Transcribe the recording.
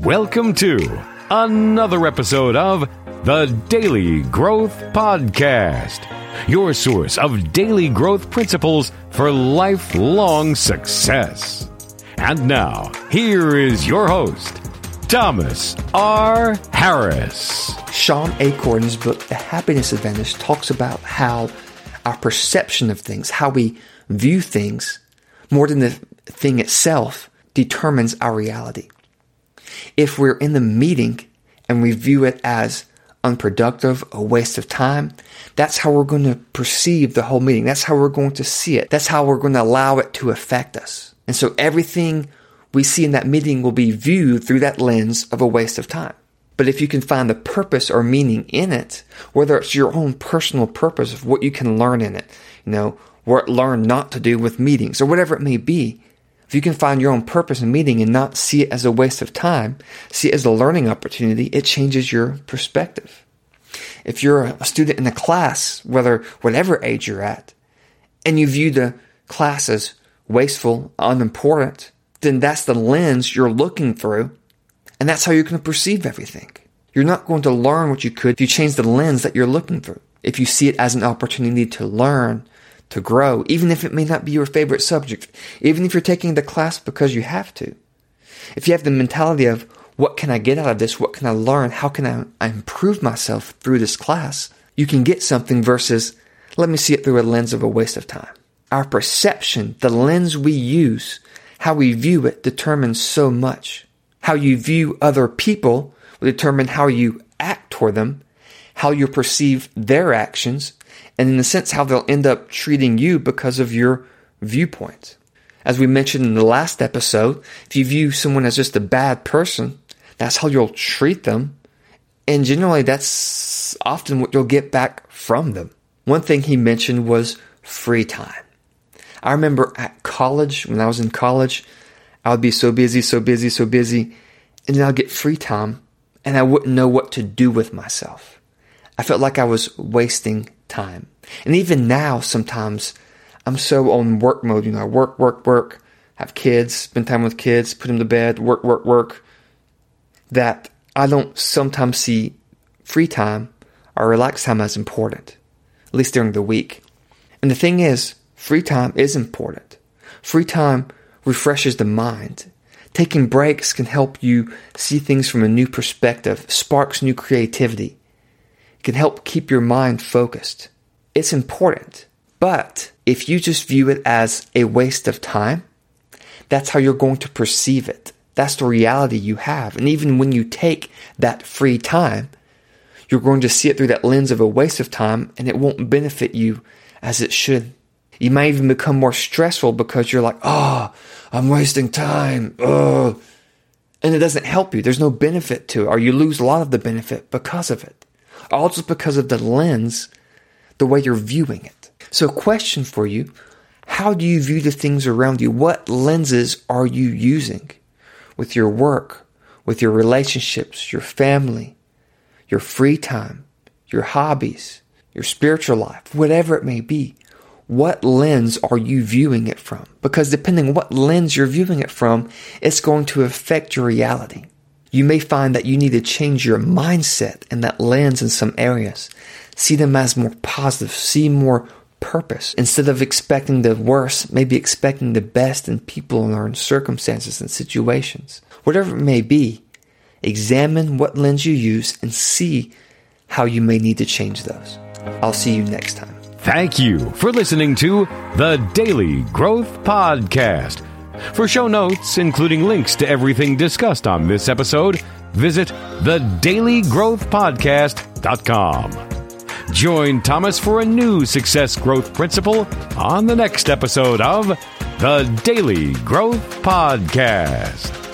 Welcome to another episode of the Daily Growth Podcast, your source of daily growth principles for lifelong success. And now, here is your host, Thomas R. Harris. Shawn Achor's book, The Happiness Advantage, talks about how our perception of things, how we view things, more than the thing itself, determines our reality. If we're in the meeting and we view it as unproductive, a waste of time, that's how we're going to perceive the whole meeting. That's how we're going to see it. That's how we're going to allow it to affect us. And so everything we see in that meeting will be viewed through that lens of a waste of time. But if you can find the purpose or meaning in it, whether it's your own personal purpose of what you can learn in it, you know, what learn not to do with meetings or whatever it may be, if you can find your own purpose and meaning and not see it as a waste of time, see it as a learning opportunity, it changes your perspective. If you're a student in a class, whether whatever age you're at, and you view the class as wasteful, unimportant, then that's the lens you're looking through, and that's how you're going to perceive everything. You're not going to learn what you could if you change the lens that you're looking through. If you see it as an opportunity to learn to grow, even if it may not be your favorite subject, even if you're taking the class because you have to. If you have the mentality of, what can I get out of this? What can I learn? How can I, improve myself through this class? You can get something versus, let me see it through a lens of a waste of time. Our perception, the lens we use, how we view it determines so much. How you view other people will determine how you act toward them, how you perceive their actions, and in a sense, how they'll end up treating you because of your viewpoint. As we mentioned in the last episode, if you view someone as just a bad person, that's how you'll treat them. And generally, that's often what you'll get back from them. One thing he mentioned was free time. I remember at college, when I was in college, I would be so busy, so busy, so busy, and then I'd get free time and I wouldn't know what to do with myself. I felt like I was wasting time. And even now, sometimes I'm so on work mode, you know, I work, work, work, have kids, spend time with kids, put them to bed, work, work, work, that I don't sometimes see free time or relaxed time as important, at least during the week. And the thing is, free time is important. Free time refreshes the mind. Taking breaks can help you see things from a new perspective, sparks new creativity can help keep your mind focused. It's important. But if you just view it as a waste of time, that's how you're going to perceive it. That's the reality you have. And even when you take that free time, you're going to see it through that lens of a waste of time and it won't benefit you as it should. You might even become more stressful because you're like, oh, I'm wasting time. Oh. And it doesn't help you. There's no benefit to it, or you lose a lot of the benefit because of it all just because of the lens, the way you're viewing it. So, question for you How do you view the things around you? What lenses are you using with your work, with your relationships, your family, your free time, your hobbies, your spiritual life, whatever it may be? What lens are you viewing it from? Because depending on what lens you're viewing it from, it's going to affect your reality. You may find that you need to change your mindset and that lens in some areas. See them as more positive, see more purpose. Instead of expecting the worst, maybe expecting the best in people or in circumstances and situations. Whatever it may be, examine what lens you use and see how you may need to change those. I'll see you next time. Thank you for listening to the Daily Growth Podcast. For show notes, including links to everything discussed on this episode, visit thedailygrowthpodcast.com. Join Thomas for a new success growth principle on the next episode of the Daily Growth Podcast.